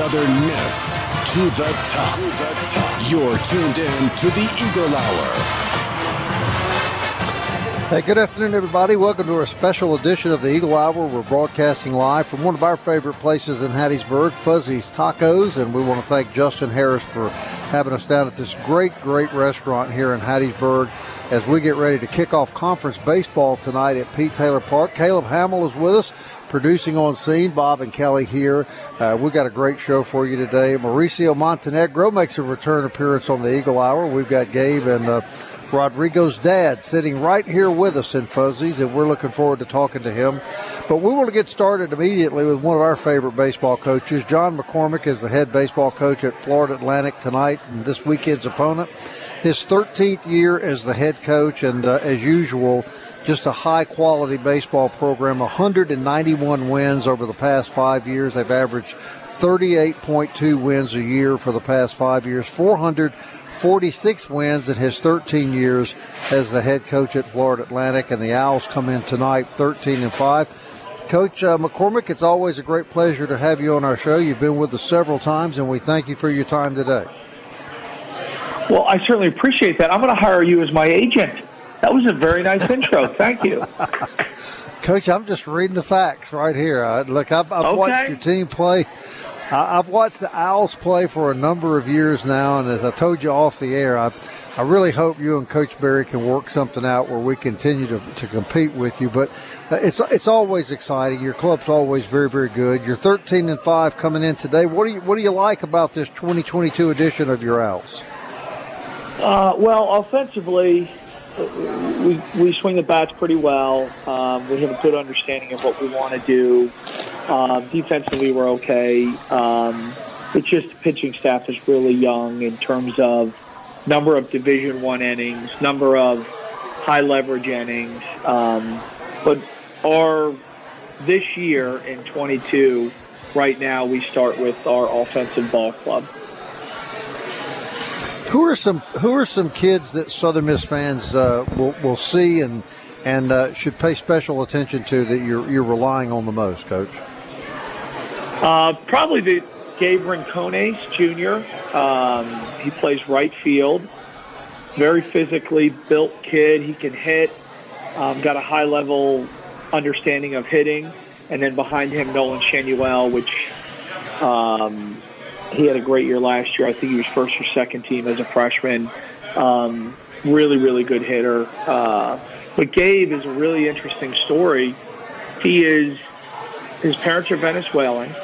Southern Miss to the top. To the top. You're tuned in to the Eagle Hour. Hey, good afternoon, everybody. Welcome to our special edition of the Eagle Hour. We're broadcasting live from one of our favorite places in Hattiesburg, Fuzzy's Tacos, and we want to thank Justin Harris for having us down at this great, great restaurant here in Hattiesburg as we get ready to kick off conference baseball tonight at Pete Taylor Park. Caleb Hamill is with us producing on scene. Bob and Kelly here. Uh, we got a great show for you today. Mauricio Montenegro makes a return appearance on the Eagle Hour. We've got Gabe and uh, Rodrigo's dad sitting right here with us in Fuzzy's, and we're looking forward to talking to him. But we want to get started immediately with one of our favorite baseball coaches. John McCormack is the head baseball coach at Florida Atlantic tonight and this weekend's opponent. His 13th year as the head coach, and uh, as usual, just a high quality baseball program 191 wins over the past five years. They've averaged 38.2 wins a year for the past five years 446 wins in his 13 years as the head coach at florida atlantic and the owls come in tonight 13 and 5 coach uh, mccormack it's always a great pleasure to have you on our show. You've been with us several times and we thank you for your time today. Well i certainly appreciate that. I'm going to hire you as my agent that was a very nice intro. Thank you. Coach, I'm just reading the facts right here. Uh, look, I've, I've okay. watched your team play. I, I've watched the Owls play for a number of years now, and as I told you off the air, I, I really hope you and Coach Berry can work something out where we continue to, to compete with you. But uh, it's it's always exciting. Your club's always very very good. You're 13 and five coming in today. What do you what do you like about this 2022 edition of your Owls? Uh, well, offensively, we we swing the bats pretty well. Um, we have a good understanding of what we want to do. Um, defensively, we're okay. Um, it's just the pitching staff is really young in terms of number of Division One innings, number of high leverage innings. Um, but our this year in 22, right now we start with our offensive ball club. Who are some Who are some kids that Southern Miss fans uh, will will see and and uh, should pay special attention to that you're you're relying on the most, Coach? Uh, probably the Gabe Rincones Jr. Um, he plays right field. Very physically built kid. He can hit. Um, got a high level understanding of hitting. And then behind him, Nolan Schanuel, which um, he had a great year last year. I think he was first or second team as a freshman. Um, really, really good hitter. Uh, but Gabe is a really interesting story. He is, his parents are Venezuelan,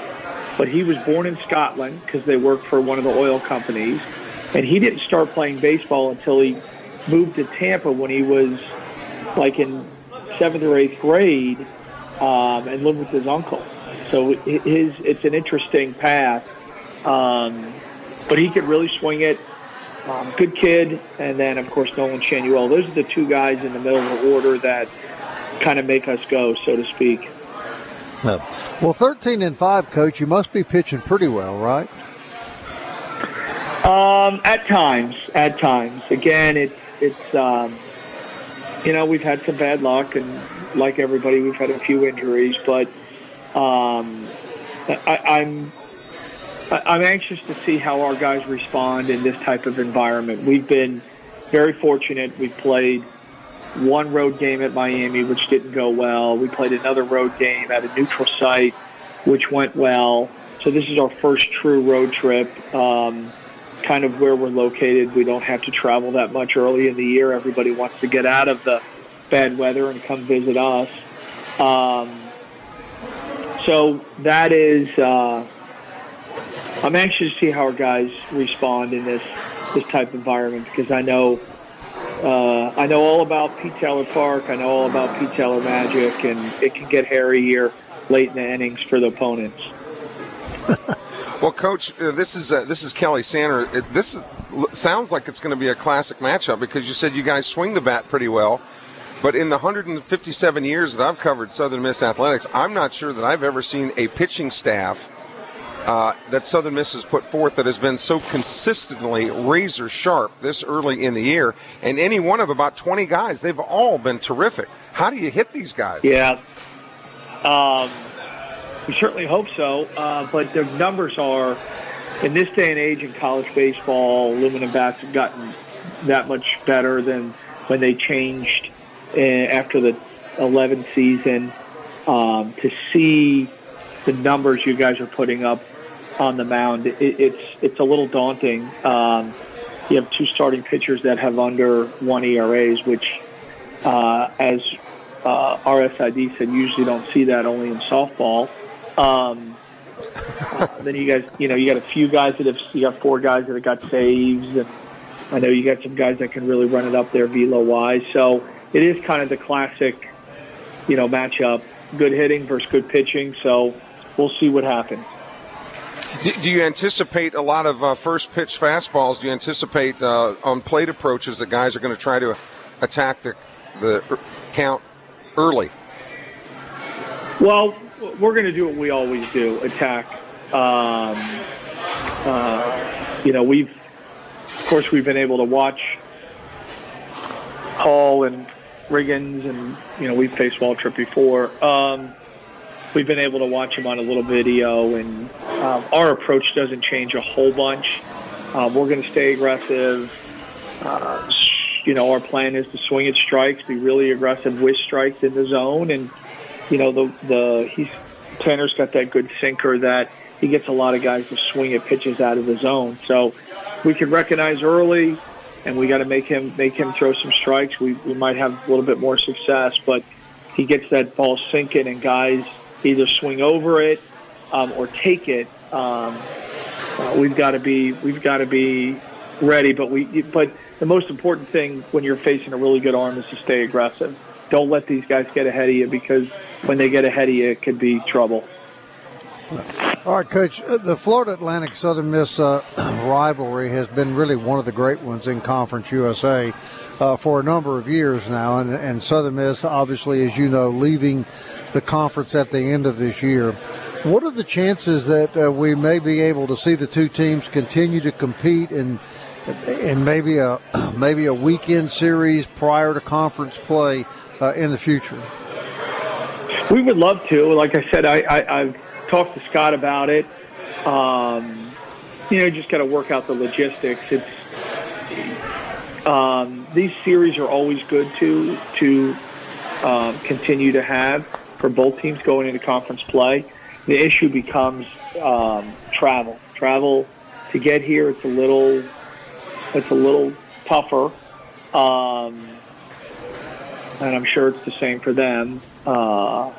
but he was born in Scotland because they worked for one of the oil companies. And he didn't start playing baseball until he moved to Tampa when he was like in seventh or eighth grade um, and lived with his uncle. So his it's an interesting path um, but he could really swing it. Um, good kid, and then of course Nolan Schanuel. Those are the two guys in the middle of the order that kind of make us go, so to speak. Well, thirteen and five, coach. You must be pitching pretty well, right? Um, at times, at times. Again, it's it's um, you know we've had some bad luck, and like everybody, we've had a few injuries, but um, I, I'm I'm anxious to see how our guys respond in this type of environment. We've been very fortunate. We played one road game at Miami, which didn't go well. We played another road game at a neutral site, which went well. So this is our first true road trip. Um, kind of where we're located. We don't have to travel that much early in the year. Everybody wants to get out of the bad weather and come visit us. Um, so that is. Uh, I'm anxious to see how our guys respond in this this type of environment because I know uh, I know all about Pete Taylor Park. I know all about Pete Taylor Magic, and it can get hairy here late in the innings for the opponents. well, Coach, uh, this is uh, this is Kelly Sander. It, this is, sounds like it's going to be a classic matchup because you said you guys swing the bat pretty well. But in the 157 years that I've covered Southern Miss athletics, I'm not sure that I've ever seen a pitching staff uh, that Southern Miss has put forth that has been so consistently razor sharp this early in the year. And any one of about 20 guys, they've all been terrific. How do you hit these guys? Yeah. Um, we certainly hope so. Uh, but the numbers are, in this day and age in college baseball, aluminum bats have gotten that much better than when they changed uh, after the 11th season. Um, to see the numbers you guys are putting up on the mound, it, it's it's a little daunting. Um, you have two starting pitchers that have under one ERAs, which, uh, as uh, RSID said, usually don't see that only in softball. Um, uh, then you guys, you know, you got a few guys that have, you got four guys that have got saves, and I know you got some guys that can really run it up there velo wise. So it is kind of the classic, you know, matchup: good hitting versus good pitching. So we'll see what happens. Do you anticipate a lot of uh, first pitch fastballs? Do you anticipate uh, on plate approaches that guys are going to try to attack the the count early? Well, we're going to do what we always do: attack. Um, uh, you know, we've of course we've been able to watch Hall and Riggins, and you know we've faced Waldrep before. Um, we've been able to watch him on a little video, and um, our approach doesn't change a whole bunch. Um, we're going to stay aggressive. Uh, you know, our plan is to swing at strikes, be really aggressive with strikes in the zone, and you know the the he's Tanner's got that good sinker that he gets a lot of guys to swing at pitches out of the zone. So we can recognize early, and we got to make him make him throw some strikes. We we might have a little bit more success, but he gets that ball sinking, and guys either swing over it um, or take it. Um, uh, we've got to be we've got to be ready. But we but the most important thing when you're facing a really good arm is to stay aggressive. Don't let these guys get ahead of you because when they get ahead of you, it could be trouble. All right, Coach. Uh, the Florida Atlantic Southern Miss uh, rivalry has been really one of the great ones in Conference USA uh, for a number of years now, and, and Southern Miss, obviously, as you know, leaving the conference at the end of this year. What are the chances that uh, we may be able to see the two teams continue to compete in in maybe a maybe a weekend series prior to conference play uh, in the future? We would love to. Like I said, I, I, have talked to Scott about it. Um, you know, just got to work out the logistics. It's um, these series are always good to to um, continue to have for both teams going into conference play. The issue becomes um, travel. Travel to get here, it's a little, it's a little tougher, um, and I'm sure it's the same for them. Uh,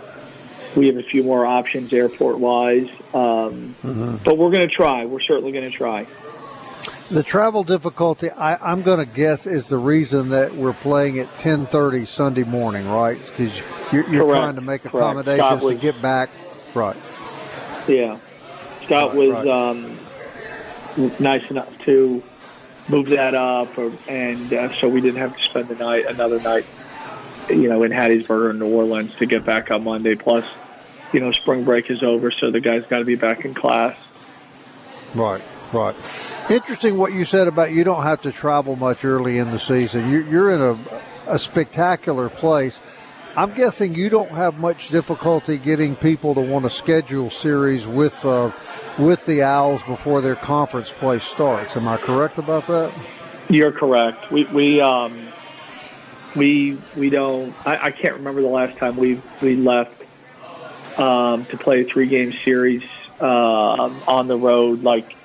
we have a few more options airport wise, um, mm-hmm. but we're going to try. We're certainly going to try. The travel difficulty, I, am going to guess, is the reason that we're playing at 10:30 Sunday morning, right? Because you're, you're trying to make accommodations to get back, right? Yeah, Scott right, was right. Um, nice enough to move that up, or, and uh, so we didn't have to spend the night, another night, you know, in Hattiesburg or New Orleans to get back on Monday. Plus, you know, spring break is over, so the guys got to be back in class. Right, right. Interesting what you said about you don't have to travel much early in the season. You're in a, a spectacular place. I'm guessing you don't have much difficulty getting people to want to schedule series with uh, with the Owls before their conference play starts. Am I correct about that? You're correct. We we um, we we don't. I, I can't remember the last time we we left um, to play a three game series uh, on the road like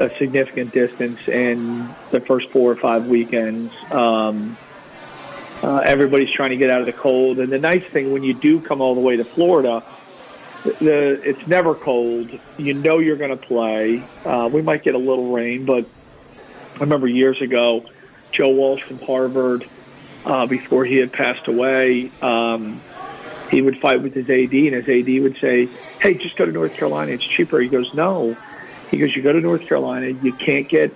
a significant distance in the first four or five weekends. Um, uh, everybody's trying to get out of the cold, and the nice thing when you do come all the way to Florida, the it's never cold. You know you're going to play. Uh, we might get a little rain, but I remember years ago Joe Walsh from Harvard uh, before he had passed away. Um, he would fight with his AD, and his AD would say, "Hey, just go to North Carolina; it's cheaper." He goes, "No." He goes, "You go to North Carolina, you can't get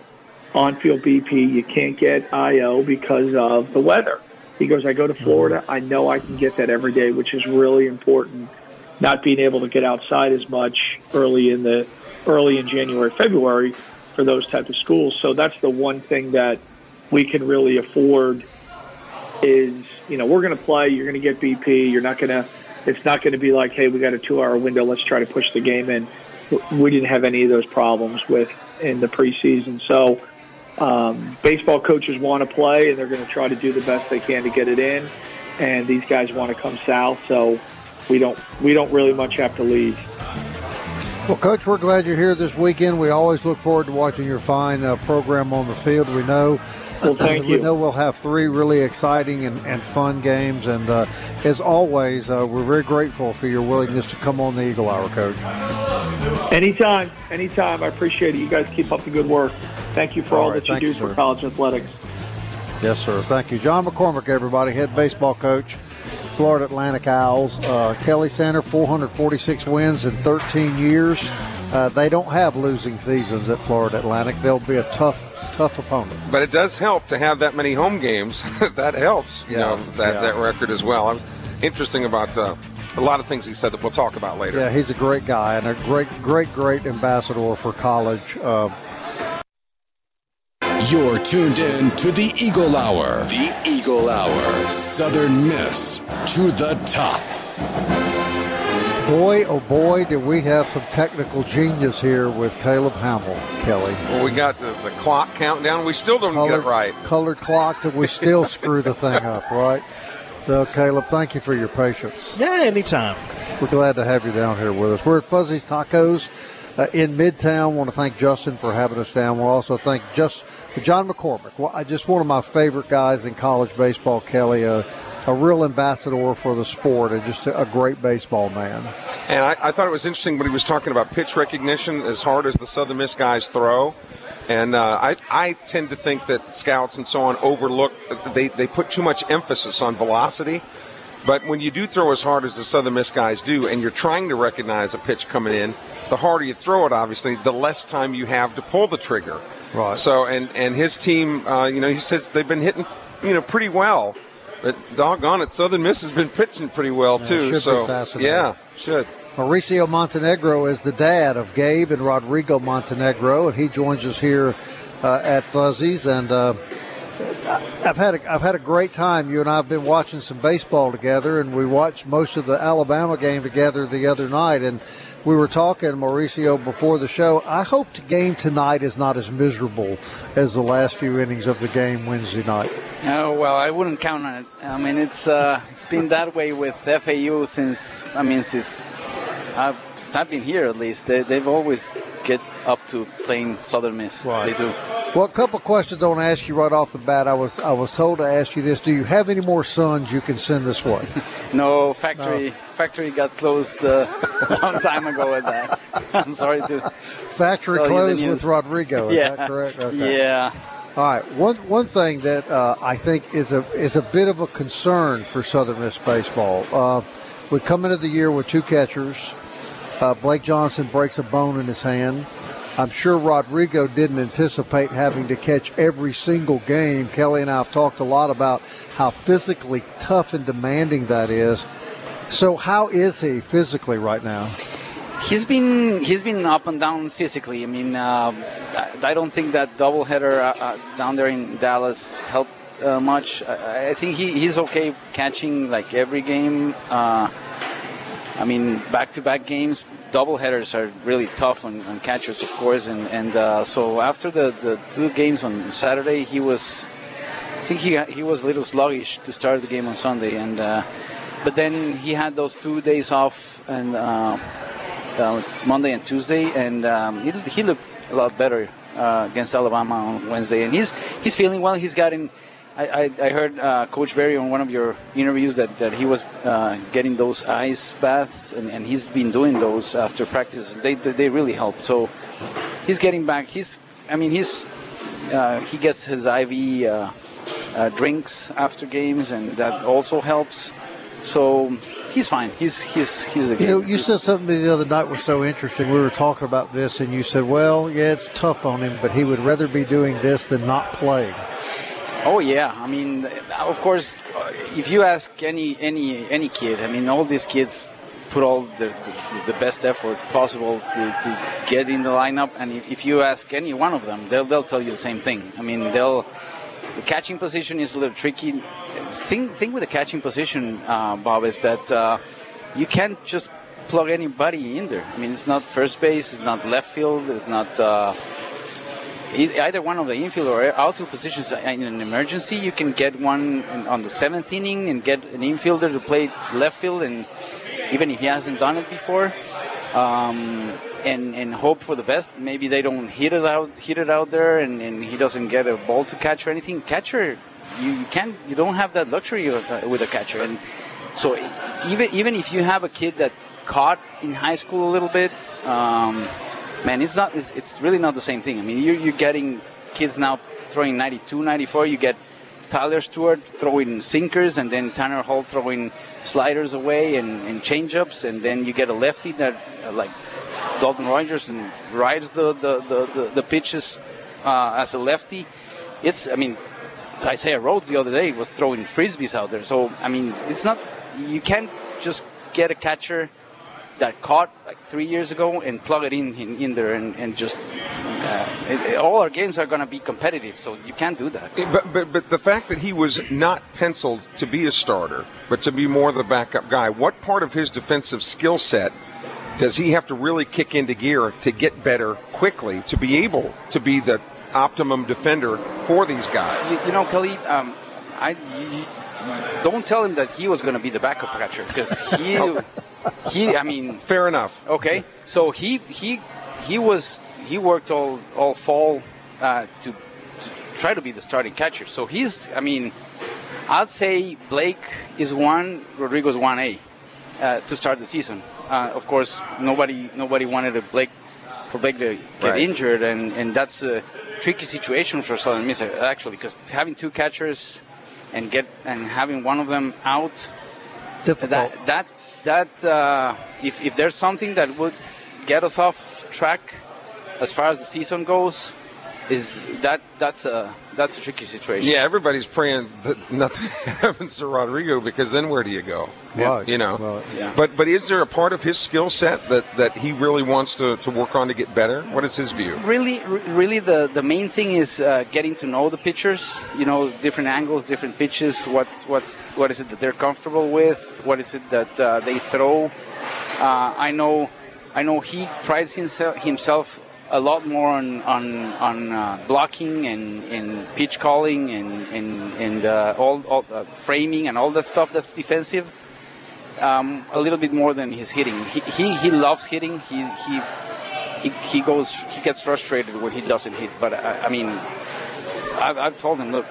on-field BP, you can't get IO because of the weather." He goes, "I go to Florida, I know I can get that every day, which is really important." Not being able to get outside as much early in the early in January, February for those type of schools. So that's the one thing that we can really afford is you know we're going to play. You're going to get BP. You're not going to. It's not going to be like, hey, we got a two-hour window. Let's try to push the game in. We didn't have any of those problems with in the preseason. So um, baseball coaches want to play, and they're going to try to do the best they can to get it in. And these guys want to come south, so we don't we don't really much have to leave. Well, Coach, we're glad you're here this weekend. We always look forward to watching your fine uh, program on the field. We know. Well, thank we know we'll have three really exciting and, and fun games. And uh, as always, uh, we're very grateful for your willingness to come on the Eagle Hour, Coach. Anytime, anytime. I appreciate it. You guys keep up the good work. Thank you for all, All right, that you thank do you, for college athletics. Yes, sir. Thank you. John McCormack, everybody, head baseball coach, Florida Atlantic Owls. Uh, Kelly Center, 446 wins in 13 years. Uh, they don't have losing seasons at Florida Atlantic. They'll be a tough, tough opponent. But it does help to have that many home games. that helps, you Yeah, know, that, yeah. that record as well. I was interesting about uh, a lot of things he said that we'll talk about later. Yeah, he's a great guy and a great, great, great ambassador for college. You're tuned in to the Eagle Hour. The Eagle Hour. Southern Miss to the top. boy, oh boy, do we have some technical genius here with Caleb Hamill, Kelly. Well, we got the, the clock countdown. We still don't get it right. colored clocks, and we still screw the thing up, right? So, Caleb, thank you for your patience. Yeah, anytime. We're glad to have you down here with us. We're at Fuzzy's Tacos uh, in Midtown. want to thank Justin for having us down. We'll also thank just John McCormack. Well, just one of my favorite guys in college baseball, Kelly. A, a real ambassador for the sport and just a, a great baseball man. And I, I thought it was interesting when he was talking about pitch recognition as hard as the Southern Miss guys throw. And uh, I, I tend to think that scouts and so on overlook, they, they put too much emphasis on velocity. But when you do throw as hard as the Southern Miss guys do, and you're trying to recognize a pitch coming in, the harder you throw it, obviously, the less time you have to pull the trigger. Right. So, and, and his team, uh, you know, he says they've been hitting, you know, pretty well. But doggone it, Southern Miss has been pitching pretty well, Yeah, too. should be so, fascinating. yeah, should. Mauricio Montenegro is the dad of Gabe and Rodrigo Montenegro, and he joins us here uh, at Fuzzy's. And uh, I've had a, I've had a great time. You and I have been watching some baseball together, and we watched most of the Alabama game together the other night. And we were talking, Mauricio, before the show. I hope the game tonight is not as miserable as the last few innings of the game Wednesday night. Oh well, I wouldn't count on it. I mean, it's uh, it's been that way with FAU since I mean since I've, since I've been here at least. They, they've always get up to playing Southern Miss. Right. They do. Well, a couple of questions I want to ask you right off the bat. I was I was told to ask you this: Do you have any more sons you can send this way? No factory factory got closed uh, a long time ago with that. I'm sorry to. Factory Tell you the closed with Rodrigo. Is yeah. that correct? Okay. Yeah. All right. One one thing that uh, I think is a is a bit of a concern for Southern Miss baseball. Uh, we come into the year with two catchers. Uh, Blake Johnson breaks a bone in his hand. I'm sure Rodrigo didn't anticipate having to catch every single game. Kelly and I have talked a lot about how physically tough and demanding that is. So, how is he physically right now? He's been he's been up and down physically. I mean, uh, I, don't think that doubleheader uh, uh, down there in Dallas helped uh, much. I, I think he, he's okay catching like every game. Uh, I mean, back-to-back games, doubleheaders are really tough on, on catchers, of course. And and uh, so after the, the two games on Saturday, he was I think he he was a little sluggish to start the game on Sunday, and uh, but then he had those two days off and. Uh, uh, Monday and Tuesday, and um, he, he looked a lot better uh, against Alabama on Wednesday. And he's he's feeling well. He's gotten. I, I, I heard uh, Coach Berry on one of your interviews that, that he was uh, getting those ice baths, and, and he's been doing those after practice. They, they they really help. So he's getting back. He's I mean he's uh, he gets his IV uh, uh, drinks after games, and that also helps. So he's fine. He's he's he's a You know, you said something to me the other night was so interesting. We were talking about this, and you said, "Well, yeah, it's tough on him, but he would rather be doing this than not playing." Oh yeah, I mean, of course, uh, if you ask any any any kid, I mean, all these kids put all the, the, the best effort possible to, to get in the lineup, and if, you ask any one of them, they'll they'll tell you the same thing. I mean, they'll the catching position is a little tricky. Thing thing with the catching position, uh, Bob, is that uh, you can't just plug anybody in there. I mean, it's not first base, it's not left field, it's not. Uh, either one of the infield or outfield positions in an emergency, you can get one on the seventh inning and get an infielder to play left field, and even if he hasn't done it before, um, and and hope for the best. Maybe they don't hit it out, hit it out there, and, and he doesn't get a ball to catch or anything. Catcher, you, you can't, you don't have that luxury uh, with a catcher, and so even even if you have a kid that caught in high school a little bit. Um, man, it's not. It's, it's really not the same thing. I mean, you're, you're getting kids now throwing 92, 94. You get Tyler Stuart throwing sinkers, and then Tanner Hall throwing sliders away and, and changeups, and then you get a lefty that uh, like Dalton Rogers and rides the the, the, the, the pitches uh, as a lefty. It's. I mean, Isaiah Rhodes the other day was throwing frisbees out there. So I mean, it's not. You can't just get a catcher that caught like three years ago and plug it in in, in there and, and just uh, it, it- all our games are going to be competitive so you can't do that But, but but the fact that he was not penciled to be a starter, but to be more the backup guy, what part of his defensive skill set does he have to really kick into gear to get better quickly to be able to be the optimum defender for these guys? you, you know Kelly um, I you, don't tell him that he was going to be the backup catcher because he he I mean Fair enough. Okay, so he he he was he worked all all fall uh, to, to try to be the starting catcher. So he's I mean, I'd say Blake is one, Rodrigo's one A uh, to start the season. Uh, of course, nobody nobody wanted a Blake for Blake to get Right. injured, and, and that's a tricky situation for Southern Miss actually because having two catchers and get and having one of them out Difficult. that that that uh, if if there's something that would get us off track as far as the season goes, is that that's a that's a tricky situation. Yeah, everybody's praying that nothing happens to Rodrigo because then where do you go? Right. You know. Right. Yeah. But but is there a part of his skill set that, that he really wants to, to work on to get better? What is his view? Really, really, the, the main thing is uh, getting to know the pitchers. You know, different angles, different pitches. What what's what is it that they're comfortable with? What is it that uh, they throw? Uh, I know, I know he prides himself himself a lot more on on, on uh, blocking and, and pitch calling and and, and uh, all, all uh, framing and all that stuff that's defensive. Um, a little bit more than his hitting. He, he, he loves hitting. He, he he, he goes he gets frustrated when he doesn't hit. But I, I mean, I've, I've told him, look,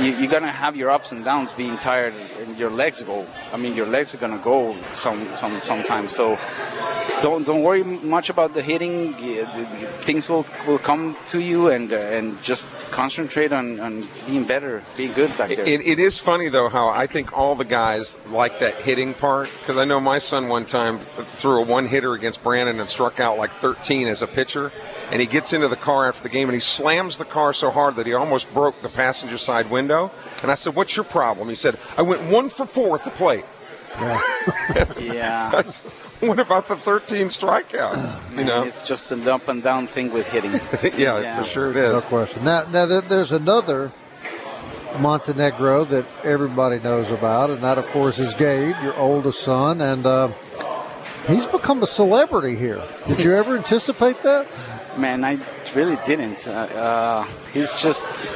you, you're gonna have your ups and downs, being tired, and your legs go. I mean, your legs are gonna go some some sometimes. So don't don't worry much about the hitting. Yeah, the- the Things will will come to you, and uh, and just concentrate on, on being better, being good back there. It, it is funny though how I think all the guys like that hitting part because I know my son one time threw a one hitter against Brandon and struck out like 13 as a pitcher, and he gets into the car after the game and he slams the car so hard that he almost broke the passenger side window. And I said, "What's your problem?" He said, "I went one for four at the plate." yeah. That's- what about the 13 strikeouts? You know, It's just an up and down thing with hitting. yeah, Yeah. for sure it is. No question. Now, now there- there's another Montenegro that everybody knows about, and that, of course, is Gabe, your oldest son, and uh, he's become a celebrity here. Did you ever anticipate that? Man, I really didn't. Uh, uh, he's just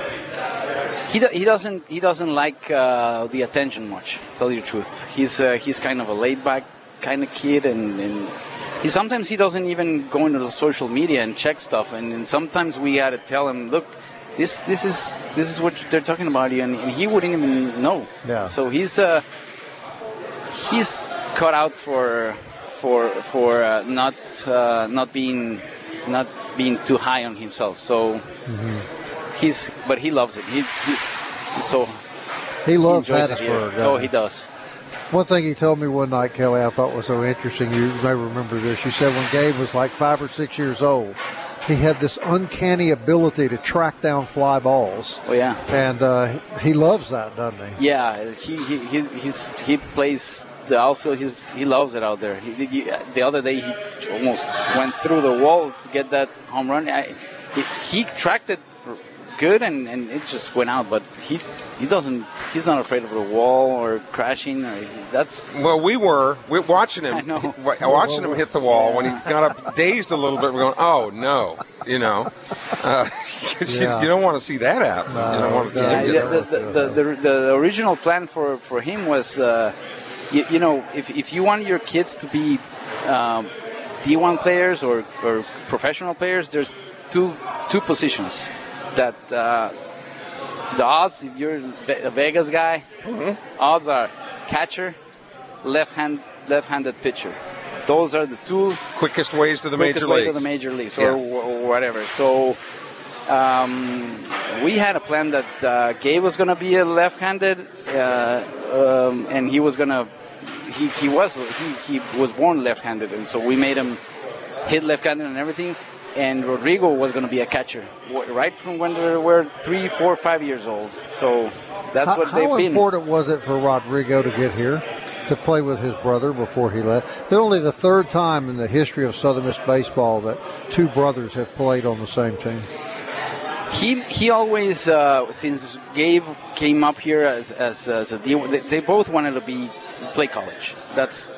he, do, he doesn't he doesn't like uh, the attention much. Tell you the truth, he's uh, he's kind of a laid back kind of kid, and, and he sometimes he doesn't even go into the social media and check stuff. And, and sometimes we had to tell him, look. This, this is this is what they're talking about you, and, and he wouldn't even know. Yeah. So he's uh, he's cut out for for for uh, not uh, not being not being too high on himself. So he's but he loves it. He's he's so He loves here. Hattiesburg. Oh, he does. One thing he told me one night, Kelly, I thought was so interesting. You may remember this. You said when Gabe was like five or six years old, he had this uncanny ability to track down fly balls. Oh yeah. And uh, he loves that, doesn't he? Yeah, he he, he he's he plays the outfield. He's he loves it out there. He, he, the other day he almost went through the wall to get that home run. I, he, he tracked it good and, and it just went out. But he he doesn't. He's not afraid of the wall or crashing. Or that's Well, we were we watching him, I know. watching him hit the wall when he got up dazed a little bit. We're going, oh no, you know, uh, 'cause you, Yeah. you don't want to see that happen. you don't want to see no, Yeah, him you the, the, the, the, the original plan for, for him was, uh, you, you know, if, if you want your kids to be um, D1 players or, or professional players, there's two two positions that uh, the odds, if you're a Vegas guy, odds are catcher, left hand left handed pitcher. Those are the two quickest ways to the quickest major way leagues. to the major leagues Yeah. or, or whatever. So um, we had a plan that uh, Gabe was going to be a left-handed, uh, um, and he was going to. He, he was he, he was born left-handed, and so we made him hit left-handed and everything. And Rodrigo was going to be a catcher right from when they were three, four, five years old. So that's How, what they've been. How important was it for Rodrigo to get here to play with his brother before he left? They're only the third time in the history of Southern Miss baseball that two brothers have played on the same team. He he always uh, since Gabe came up here as as, as a deal, they, they both wanted to be play college. That's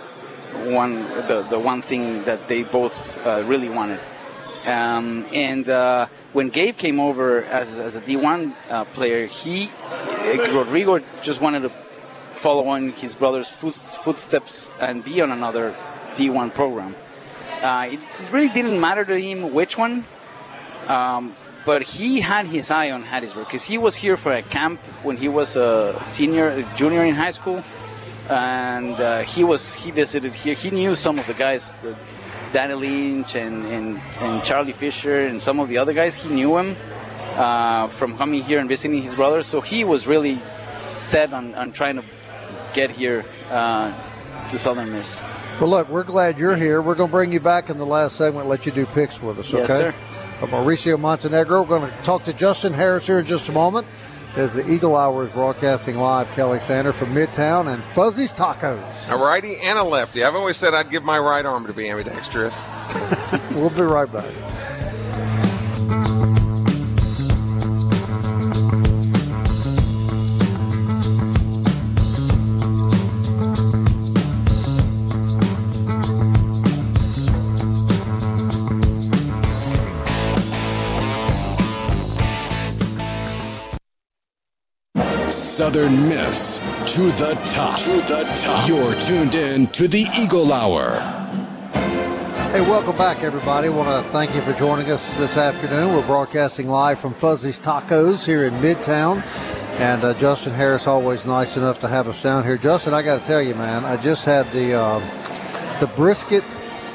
one the, the one thing that they both uh, really wanted. Um, and uh, when Gabe came over as, as a D1 uh, player, he Rodrigo just wanted to follow on his brother's footsteps and be on another D1 program. Uh, it, really didn't matter to him which one, um, but he had his eye on Hattiesburg because he was here for a camp when he was a senior, a junior in high school, and uh, he was he visited here. He knew some of the guys, the, Danny Lynch and, and, and Charlie Fisher and some of the other guys. He knew him uh, from coming here and visiting his brother, so he was really set on, on trying to get here uh, to Southern Miss. Well, look, we're glad you're here. We're going to bring you back in the last segment, let you do picks with us, okay? Yes, sir. Mauricio Montenegro. We're going to talk to Justin Harris here in just a moment as the Eagle Hour is broadcasting live. Kelly Sander from Midtown and Fuzzy's Tacos. A righty and a lefty. I've always said I'd give my right arm to be ambidextrous. We'll be right back. Southern Miss to the top. To the top. You're tuned in to the Eagle Hour. Hey, welcome back, everybody. I want to thank you for joining us this afternoon. We're broadcasting live from Fuzzy's Tacos here in Midtown. And uh, Justin Harris, always nice enough to have us down here. Justin, I got to tell you, man, I just had the uh, the brisket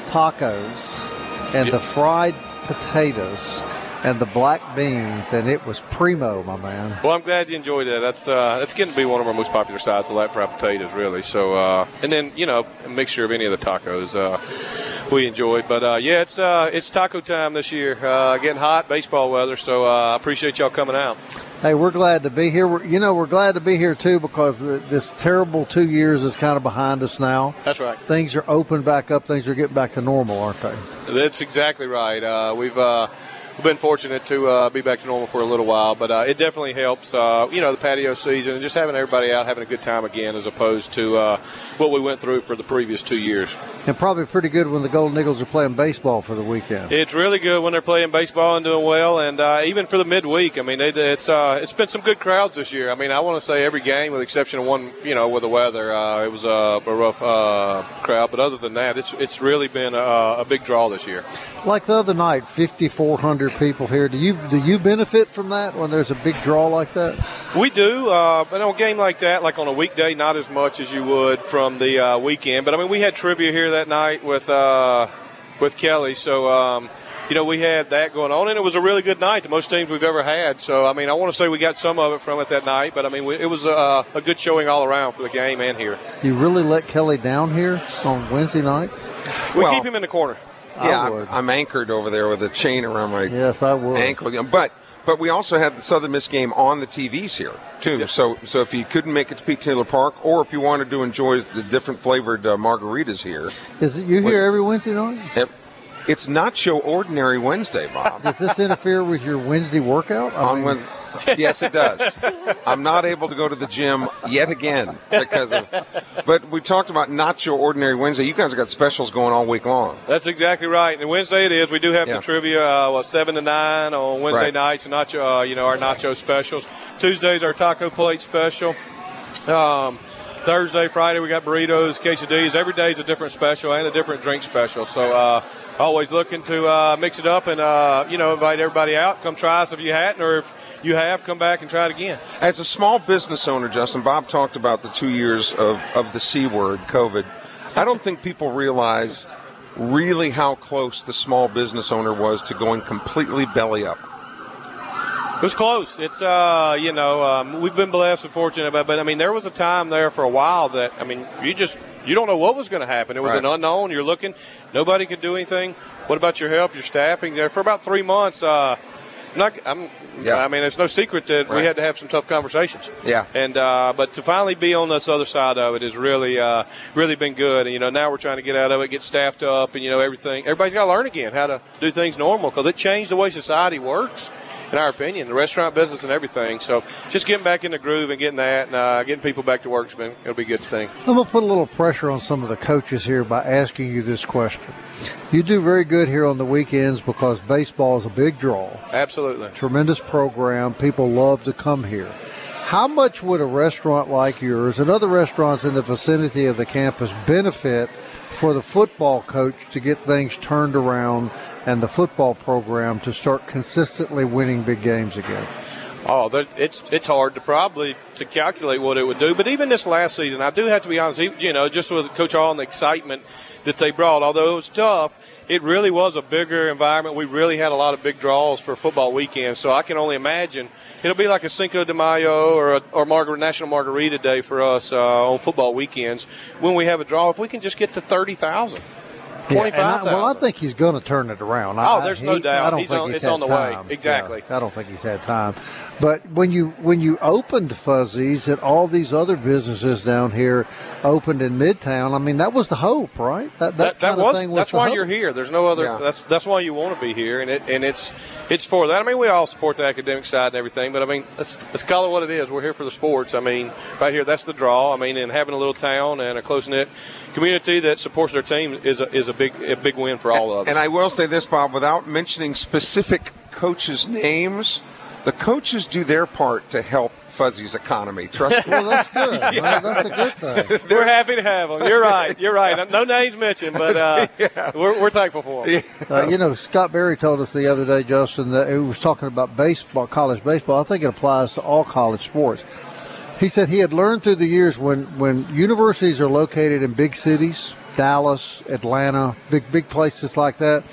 tacos and the fried potatoes and the black beans, and it was primo, my man. Well, I'm glad you enjoyed that. That's uh, that's getting to be one of our most popular sides, the light fried potatoes, really. So, uh, and then you know, a mixture of any of the tacos uh, we enjoyed. But uh, yeah, it's uh, it's taco time this year. Uh, getting hot, baseball weather. So uh, I appreciate y'all coming out. Hey, we're glad to be here. We're, you know, we're glad to be here too because this terrible two years is kind of behind us now. That's right. Things are open back up. Things are getting back to normal, aren't they? That's exactly right. Uh, we've uh, we've been fortunate to uh, be back to normal for a little while, but uh, it definitely helps. Uh, you know, the patio season and just having everybody out having a good time again, as opposed to uh, what we went through for the previous two years. And probably pretty good when the Golden Eagles are playing baseball for the weekend. It's really good when they're playing baseball and doing well, and uh, even for the midweek. I mean, they, it's uh, it's been some good crowds this year. I mean, I want to say every game, with the exception of one, you know, with the weather, uh, it was a, a rough uh, crowd. But other than that, it's it's really been a, a big draw this year. Like the other night, 5,400 people here. Do you do you benefit from that when there's a big draw like that? We do, uh, but on a game like that, like on a weekday, not as much as you would from the uh, weekend. But I mean, we had trivia here that night with uh, with Kelly, so um, you know, we had that going on, and it was a really good night, the most teams we've ever had. So, I mean, I want to say we got some of it from it that night, but I mean, we, it was a, a good showing all around for the game and here. You really let Kelly down here on Wednesday nights? We Well- keep him in the corner. Yeah, I I'm. I'm anchored over there with a chain around my Yes, I would. ankle. But but we also had the Southern Miss game on the TVs here too. So so if you couldn't make it to Pete Taylor Park, or if you wanted to enjoy the different flavored uh, margaritas here, Is it you here every Wednesday night? it, it's not show ordinary Wednesday, Bob. Does this interfere with your Wednesday workout? I on mean, Wednesday. Yes, it does. I'm not able to go to the gym yet again because of. But we talked about not your ordinary Wednesday. You guys have got specials going all week long. That's exactly right. And Wednesday it is. We do have Yeah. the trivia, uh, what, seven to nine on Wednesday Right. nights, and nacho, uh, you know, our nacho specials. Tuesdays our taco plate special. Um, Thursday, Friday we got burritos, quesadillas. Every day is a different special and a different drink special. So uh, always looking to uh, mix it up and uh, you know invite everybody out. Come try us if you hadn't, or if you have, come back and try it again. As a small business owner, Justin, Bob talked about the two years of, of the C word, COVID. I don't think people realize really how close the small business owner was to going completely belly up. It was close. It's uh, you know, um, we've been blessed and fortunate, but, but I mean, there was a time there for a while that I mean, you just you don't know what was going to happen. It was Right. an unknown. You're looking, nobody could do anything. What about your help, your staffing? There for about three months. Uh, not, I'm, Yeah. I mean, it's no secret that we had to have some tough conversations. Yeah. And uh, but to finally be on this other side of it has really, uh, really been good. And you know, now we're trying to get out of it, get staffed up, and you know, everything. Everybody's got to learn again how to do things normal because it changed the way society works. In our opinion, the restaurant business and everything. So, just getting back in the groove and getting that, and uh, getting people back to work has been it'll be a good thing. I'm going to put a little pressure on some of the coaches here by asking you this question. You do very good here on the weekends because baseball is a big draw, Absolutely. tremendous program. People love to come here. How much would a restaurant like yours and other restaurants in the vicinity of the campus benefit for the football coach to get things turned around and the football program to start consistently winning big games again? Oh, it's it's hard to probably to calculate what it would do. But even this last season, I do have to be honest. You know, just with Coach Hall and the excitement that they brought, although it was tough, it really was a bigger environment. We really had a lot of big draws for football weekend. So I can only imagine it'll be like a Cinco de Mayo or a, or Margar- National Margarita Day for us uh, on football weekends when we have a draw. If we can just get to thirty thousand. Yeah, I- well, I think he's going to turn it around. Oh, I- there's no doubt. I don't He's think on- he's it's had on the way. time. Exactly. Yeah, I don't think he's had time. But when you when you opened Fuzzy's and all these other businesses down here opened in Midtown, I mean that was the hope, right? That that, that, that kind of was thing was that's the why hope. you're here. There's no other. Yeah. That's that's why you want to be here, and it and it's it's for that. I mean, we all support the academic side and everything, but I mean, let's let's call it what it is. We're here for the sports. I mean, right here, that's the draw. I mean, and having a little town and a close knit community that supports their team is a, is a big a big win for all of us. And I will say this, Bob, without mentioning specific coaches' names, the coaches do their part to help Fuzzy's economy. Trust me. Well, that's good. Well, that's a good thing. we're happy to have them. You're right. You're right. No names mentioned, but uh, we're, we're thankful for them. Uh, you know, Scott Berry told us the other day, Justin, that he was talking about baseball, college baseball. I think it applies to all college sports. He said he had learned through the years when, when universities are located in big cities, Dallas, Atlanta, big big places like that,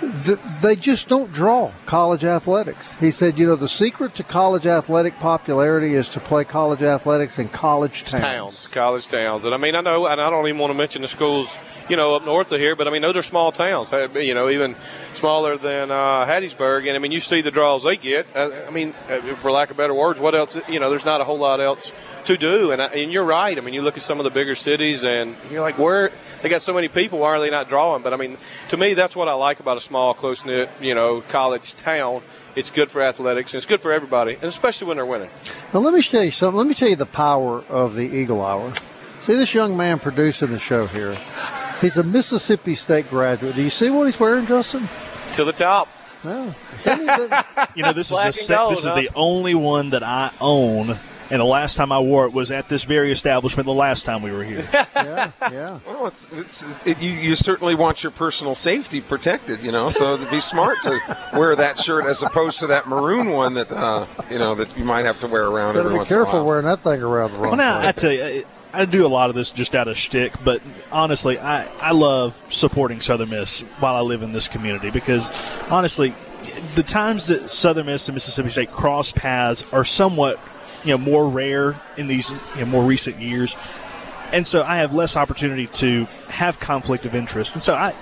th- they just don't draw college athletics. He said, you know, the secret to college athletic popularity is to play college athletics in college towns. towns, college towns. And I mean, I know, and I don't even want to mention the schools, you know, up north of here, but I mean, those are small towns, you know, even smaller than uh, Hattiesburg. And I mean, you see the draws they get. Uh, I mean, uh, for lack of better words, what else, you know, there's not a whole lot else to do. And, I, and you're right. I mean, you look at some of the bigger cities and you're like, where they got so many people, why are they not drawing? But I mean, to me, that's what I like about a small, close knit, you know, college town. It's good for athletics and it's good for everybody, and especially when they're winning. Now, let me tell you something. Let me tell you the power of the Eagle Hour. See this young man producing the show here. He's a Mississippi State graduate. Do you see what he's wearing, Justin? To the top. No. Doesn't he- doesn't- You know, this is Black the se- gold, this is the only one that I own, and the last time I wore it was at this very establishment. The last time we were here. yeah, yeah. Well, it's, it's, it's it, you, you certainly want your personal safety protected, you know. So it'd be smart to wear that shirt as opposed to that maroon one that uh, you know that you might have to wear around Better every be once in a careful while. wearing that thing around the wrong Well, now I tell you, uh, I do a lot of this just out of shtick, but honestly, I, I love supporting Southern Miss while I live in this community because honestly, the times that Southern Miss and Mississippi State cross paths are somewhat you know more rare in these you know, more recent years, and so I have less opportunity to have conflict of interest, and so I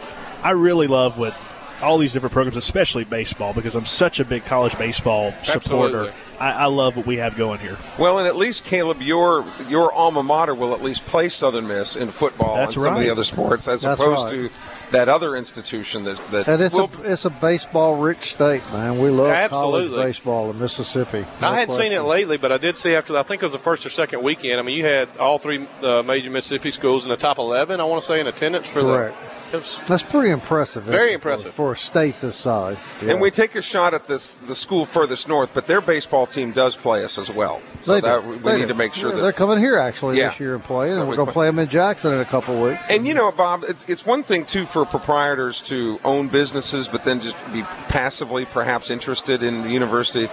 I really love what all these different programs, especially baseball, because I'm such a big college baseball supporter. I, I love what we have going here. Well, and at least Caleb, your your alma mater will at least play Southern Miss in football That's and some of the other sports, as That's opposed right. to that other institution that that And it's will, a it's a baseball rich state, man. We love Absolutely. college baseball in Mississippi. No I hadn't seen it lately, but I did see after I think it was the first or second weekend. I mean, you had all three uh, major Mississippi schools in the top eleven. I want to say in attendance for Correct. the. It was, That's pretty impressive. Very it, for- impressive. for a state this size. Yeah. and we take a shot at this the school furthest north, but their baseball team does play us as well. So They do. that we They need do. to make sure Yeah, that they're coming here actually Yeah. this year and playing, and That we're we going to play- play them in Jackson in a couple of weeks. And you know, Bob, it's it's one thing too for proprietors to own businesses, but then just be passively perhaps interested in the university.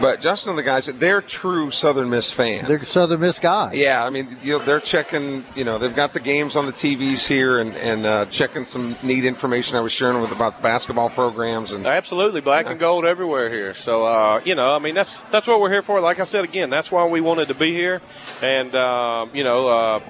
But Justin and the guys, they're true Southern Miss fans. they're Southern Miss guys. yeah, I mean, you know, they're checking. You know, they've got the games on the TVs here, and and uh, checking some neat information I was sharing with about the basketball programs. And Absolutely, black and gold everywhere here. So uh, you know, I mean, that's that's what we're here for. Like I said again, that's why we wanted to be here, and uh, you know.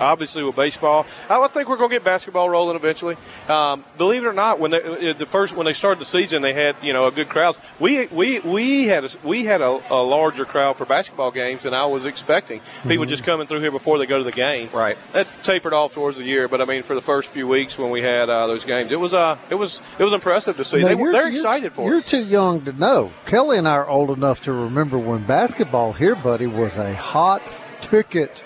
Obviously, with baseball, I think we're going to get basketball rolling eventually. Um, believe it or not, when they, uh, the first when they started the season, they had you know a good crowds. We we we had a, we had a, a larger crowd for basketball games than I was expecting. People just coming through here before they go to the game. Right. That tapered off towards the year, but I mean, for the first few weeks when we had uh, those games, it was uh it was it was impressive to see. Now, They, they're you're- excited for You're it. too young to know. Kelly and I are old enough to remember when basketball here, buddy, was a hot ticket.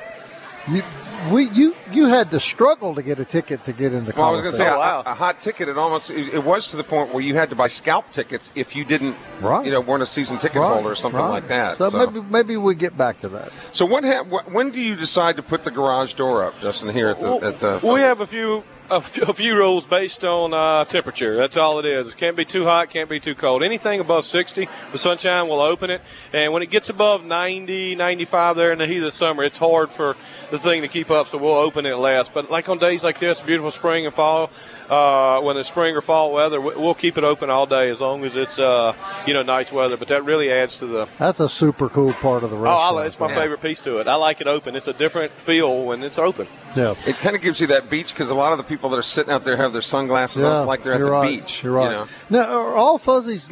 You, we, you, you had to struggle to get a ticket to get into well, I was going to say Coliseum. a, wow. a hot ticket. It almost it, it was to the point where you had to buy scalp tickets if you didn't, Right. you know, weren't a season ticket Right, holder or something right. like that. So, maybe maybe we get back to that. So what, ha- when do you decide to put the garage door up, Justin? Here at the at the we have a few a few, rules based on uh, temperature. That's all it is. It can't be too hot, can't be too cold. Anything above 60 the sunshine, we'll open it. And when it gets above 90, 95 there in the heat of the summer, it's hard for the thing to keep up, so we'll open it less. But like on days like this, beautiful spring and fall, uh, when it's spring or fall weather, we- we'll keep it open all day as long as it's uh, you know nice weather. But that really adds to the That's a super cool part of the Oh, restaurant. I, it's my Yeah. favorite piece to it. I like it open. It's a different feel when it's open. yeah. It kind of gives you that beach because a lot of the people that are sitting out there have their sunglasses on. It's like they're at the right. beach. You're right. You know? Now, are all Fuzzy's?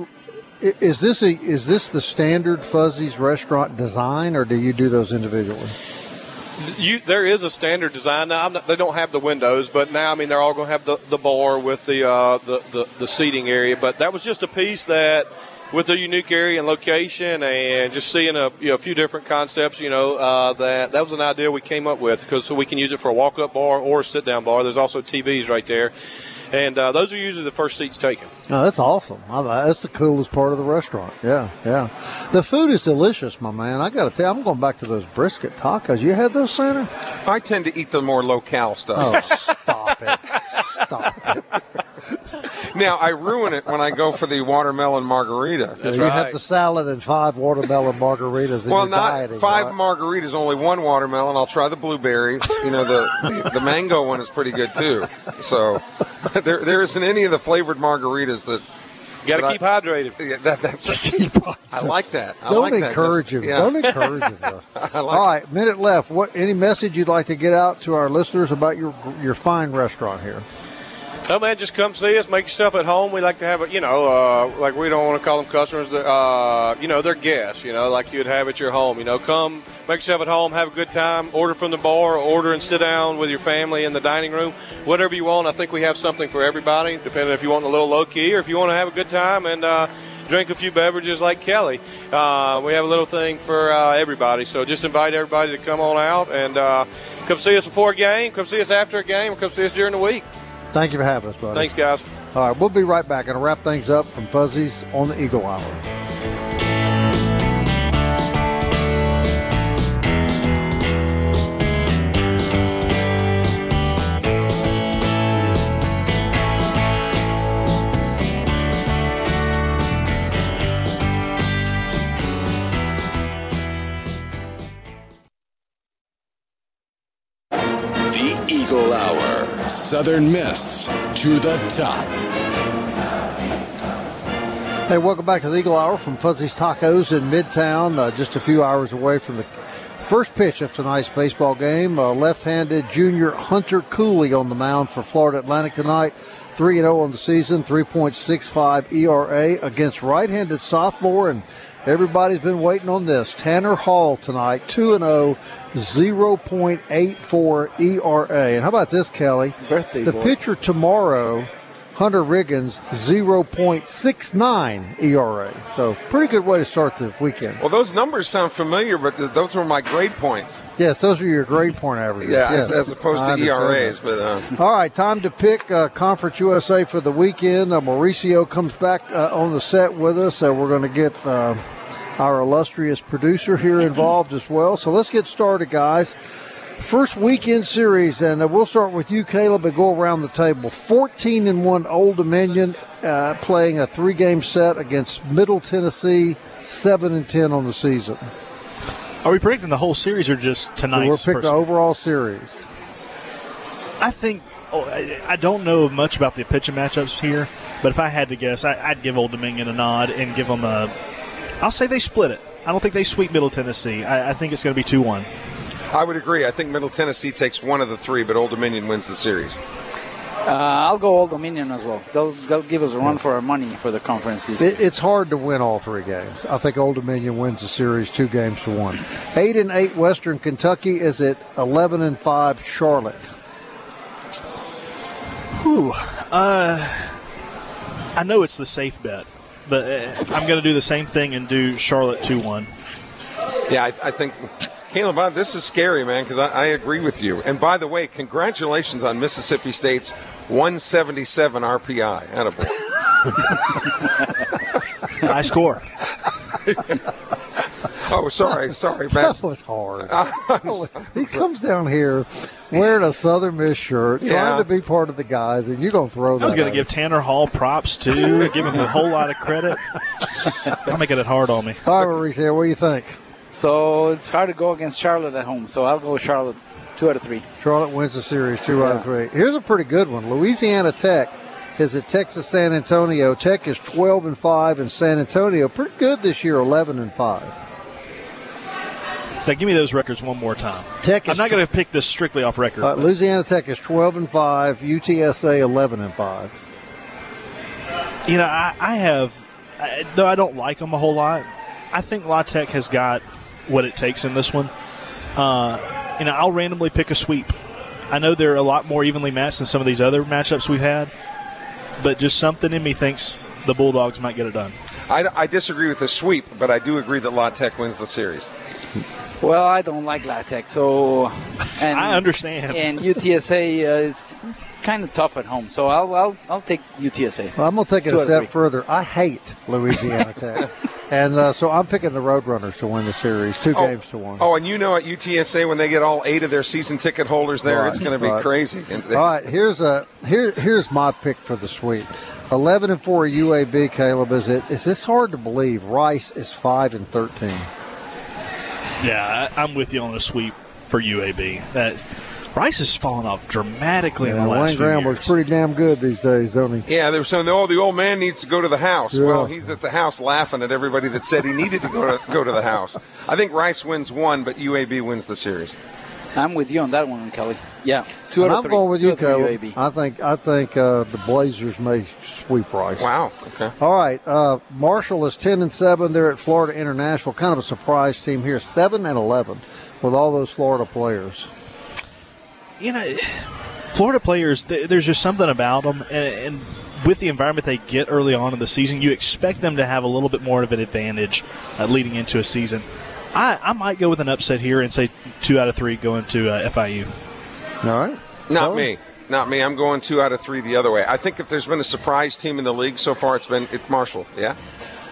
Is this a is this the standard Fuzzy's restaurant design, or do you do those individually? You, there is a standard design now. Not, they don't have the windows, but now I mean they're all going to have the, the bar with the, uh, the the the seating area. But that was just a piece that, with a unique area and location, and just seeing a, you know, a few different concepts. You know uh, that that was an idea we came up with because so we can use it for a walk up bar or a sit down bar. There's also TVs right there, and uh, those are usually the first seats taken. No, that's awesome. I, that's the coolest part of the restaurant. Yeah, yeah. The food is delicious, my man. I got to tell you, I'm going back to those brisket tacos. You had those, Santa? I tend to eat the more locale stuff. Oh, stop it! Stop it! Now I ruin it when I go for the watermelon margarita. That's you have right. the salad and five watermelon margaritas well, your not dieting, five right? margaritas, only one watermelon. I'll try the blueberry. You know, the, the the mango one is pretty good too. So there there isn't any of the flavored margaritas that. You got But to I- keep hydrated. Yeah, that, that's right. I like that. I Don't like that. encourage Just- him. yeah. Don't encourage him. though. I like All right, minute left. What any message you'd like to get out to our listeners about your your fine restaurant here? Oh man, just come see us. Make yourself at home. We like to have it, you know, uh, like we don't want to call them customers. Uh, you know, they're guests. You know, like you'd have at your home. You know, come make yourself at home, have a good time. Order from the bar, order and sit down with your family in the dining room. Whatever you want. I think we have something for everybody. Depending if you want a little low key or if you want to have a good time and. Uh, Drink a few beverages like Kelly. Uh, we have a little thing for uh, everybody, so just invite everybody to come on out and uh, come see us before a game, come see us after a game, or come see us during the week. Thank you for having us, buddy. Thanks, guys. All right, we'll be right back. Gonna wrap things up from Fuzzy's on the Eagle Hour. Southern Miss to the top. Hey, welcome back to the Eagle Hour from Fuzzy's Tacos in Midtown, uh, just a few hours away from the first pitch of tonight's baseball game. Uh, left-handed junior Hunter Cooley on the mound for Florida Atlantic tonight. 3 0 on the season, 3.65 ERA against right handed sophomore, and everybody's been waiting on this. Tanner Hall tonight, 2 0, 0.84 ERA. And how about this, Kelly? Birthday the boy. pitcher tomorrow, Hunter Riggins, 0.69 ERA. So, pretty good way to start the weekend. Well, those numbers sound familiar, but th- those were my grade points. Yes, those are your grade point averages. Yeah, yes. as, as opposed to ERAs. that. But uh, All right, time to pick uh, Conference USA for the weekend. Uh, Mauricio comes back uh, on the set with us. Uh, we're going to get uh, our illustrious producer here involved as well. So let's get started, guys. First weekend series, and we'll start with you, Caleb, and go around the table. 14 and 1 Old Dominion uh, playing a three game set against Middle Tennessee, 7 and 10 on the season. Are we predicting the whole series or just We're picking the overall series. I think oh, I don't know much about the pitching matchups here, but if I had to guess, I, I'd give Old Dominion a nod and give them a. I'll say they split it. I don't think they sweep Middle Tennessee. I, I think it's going to be two one. I would agree. I think Middle Tennessee takes one of the three, but Old Dominion wins the series. Uh, I'll go Old Dominion as well. They'll they'll give us a run for our money for the conference this It, year. it's hard to win all three games. I think Old Dominion wins the series two games to one. Eight and eight Western Kentucky is at eleven and five Charlotte. Whew. Uh, I know it's the safe bet, but uh, I'm going to do the same thing and do Charlotte two one. Yeah, I, I think, Caleb, uh, this is scary, man, because I, I agree with you. And by the way, congratulations on Mississippi State's 177 RPI. Attaboy. I score. oh, sorry, sorry, Matt. That was hard. he comes down here wearing a Southern Miss shirt, Yeah. trying to be part of the guys, and you're going to throw that. I was going to give Tanner Hall props too, give him a whole lot of credit. I'm making it hard on me. him. All right, Mauricio, what do you think? So it's hard to go against Charlotte at home. So I'll go with Charlotte, two out of three. Charlotte wins the series two out of three. Here's a pretty good one. Louisiana Tech is at Texas San Antonio. Tech is 12 and five, and San Antonio pretty good this year, 11 and five. Now, give me those records one more time. Tech I'm not tw- going to pick this strictly off record. Uh, Louisiana Tech is 12 and 5, UTSA 11 and 5. You know, I, I have, I, though I don't like them a whole lot, I think La Tech has got what it takes in this one. Uh, you know, I'll randomly pick a sweep. I know they're a lot more evenly matched than some of these other matchups we've had, but just something in me thinks the Bulldogs might get it done. I, I disagree with the sweep, but I do agree that La Tech wins the series. Well, I don't like La Tech, so and I understand. And UTSA uh, is, is kind of tough at home, so I'll I'll, I'll take UTSA. Well, I'm going to take it Two a step three. further. I hate Louisiana Tech. And uh, so I'm picking the Roadrunners to win the series, two Oh, games to one. Oh, and you know at UTSA when they get all eight of their season ticket holders there, Right, it's going to be right. crazy. And it's- All right, here's a here here's my pick for the sweep. 11 and 4 UAB Caleb is it is this hard to believe Rice is 5 and 13. Yeah, I, I'm with you on the sweep for UAB. That Rice has fallen off dramatically in Yeah, the last Wayne few Graham years. looks pretty damn good these days, don't he? Yeah, they're saying, oh, the old man needs to go to the house. Yeah. Well, he's at the house laughing at everybody that said he needed to go to go to the house. I think Rice wins one, but UAB wins the series. I'm with you on that one, Kelly. Yeah, two out And of I'm three. going with you, out of Caleb. three UAB. I think I think uh, the Blazers may sweep Rice. Wow. Okay. All right, uh, Marshall is 10 and 7. They're at Florida International. Kind of a surprise team here, 7 and 11 with all those Florida players. You know, Florida players, there's just something about them, and, and with the environment they get early on in the season, you expect them to have a little bit more of an advantage uh, leading into a season. I, I might go with an upset here and say two out of three going to uh, FIU. All right. Not So- me. Not me. I'm going two out of three the other way. I think if there's been a surprise team in the league so far, it's been it Marshall. Yeah.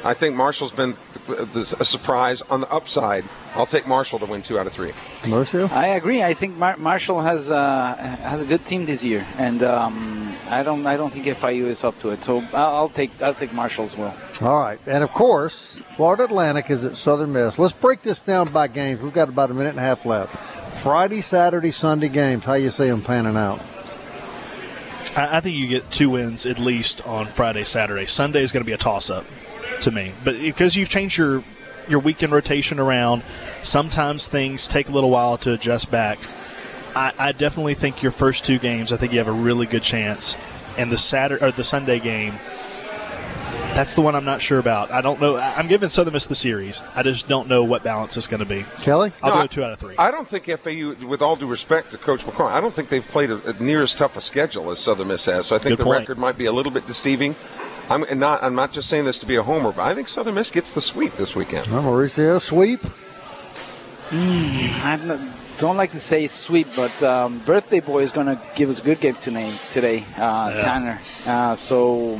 I think Marshall's been th- th- a surprise on the upside. I'll take Marshall to win two out of three. Marshall, I agree. I think Mar- Marshall has uh, has a good team this year, and um, I don't I don't think FIU is up to it. So I'll, I'll take I'll take Marshall as well. All right. And of course, Florida Atlantic is at Southern Miss. Let's break this down by games. We've got about a minute and a half left. Friday, Saturday, Sunday games. How you see them panning out? I, I think you get two wins at least on Friday, Saturday. Sunday is going to be a toss-up to me, but because you've changed your your weekend rotation around, sometimes things take a little while to adjust back. I, I definitely think your first two games, I think you have a really good chance, and the Saturday or the Sunday game. That's the one I'm not sure about. I don't know. I'm giving Southern Miss the series. I just don't know what balance it's going to be. Kelly, I'll No, go two out of three. I don't think FAU, with all due respect to Coach McCormack, I don't think they've played a, a near as tough a schedule as Southern Miss has. So I think Good the point. record might be a little bit deceiving. I'm not. I'm not just saying this to be a homer, but I think Southern Miss gets the sweep this weekend. well, Mauricio sweep. I don't like to say sweep, but um, Birthday Boy is going to give us a good game tonight, today, uh, Tanner. Uh, so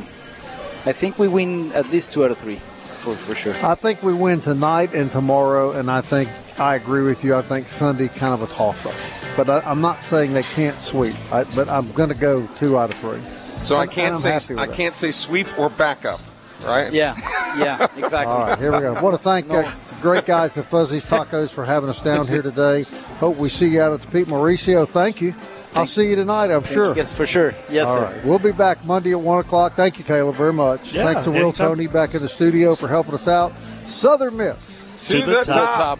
I think we win at least two out of three, for, for sure. I think we win tonight and tomorrow, and I think I agree with you. I think Sunday kind of a toss-up, but I, I'm not saying they can't sweep. I, but I'm going to go two out of three. So I And- can't say I can't say sweep or backup, right? Yeah, yeah, exactly. All right, here we go. I want to thank uh, great guys at Fuzzy's Tacos for having us down here today. Hope we see you out at the Pete Mauricio. Thank you. I'll see you tonight. I'm sure. Yes, for sure. Yes, All sir. right. We'll be back Monday at 1 o'clock. Thank you, Caleb, very much. Yeah, Thanks to Will anytime. Tony back in the studio for helping us out. Southern Miss. To, To the, the To the top. top.